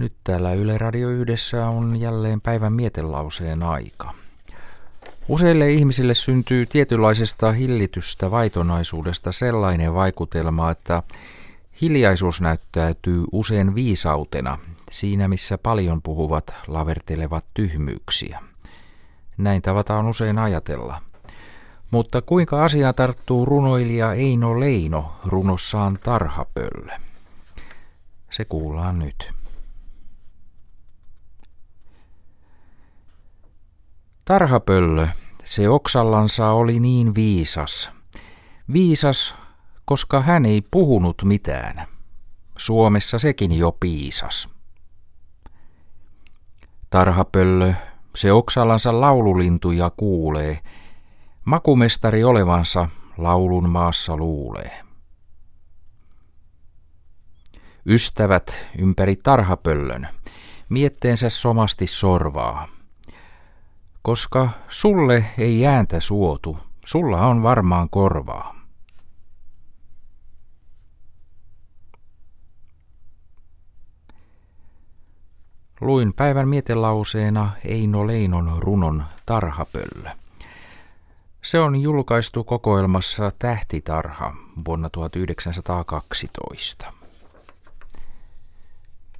Nyt täällä Yle Radio Yhdessä on jälleen päivän mietelauseen aika. Useille ihmisille syntyy tietynlaisesta hillitystä vaitonaisuudesta sellainen vaikutelma, että hiljaisuus näyttäytyy usein viisautena, siinä missä paljon puhuvat lavertelevat tyhmyyksiä. Näin tavataan usein ajatella. Mutta kuinka asia tarttuu runoilija Eino Leino runossaan Tarhapölle? Se kuullaan nyt. Tarhapöllö, se oksallansa oli niin viisas. Viisas, koska hän ei puhunut mitään. Suomessa sekin jo piisas. Tarhapöllö, se oksallansa laululintuja kuulee, makumestari olevansa laulun maassa luulee. Ystävät ympäri tarhapöllön, mietteensä somasti sorvaa – koska sulle ei jääntä suotu, sulla on varmaan korvaa. Luin päivän mietelauseena Eino Leinon runon Tarhapöllö. Se on julkaistu kokoelmassa Tähtitarha vuonna 1912.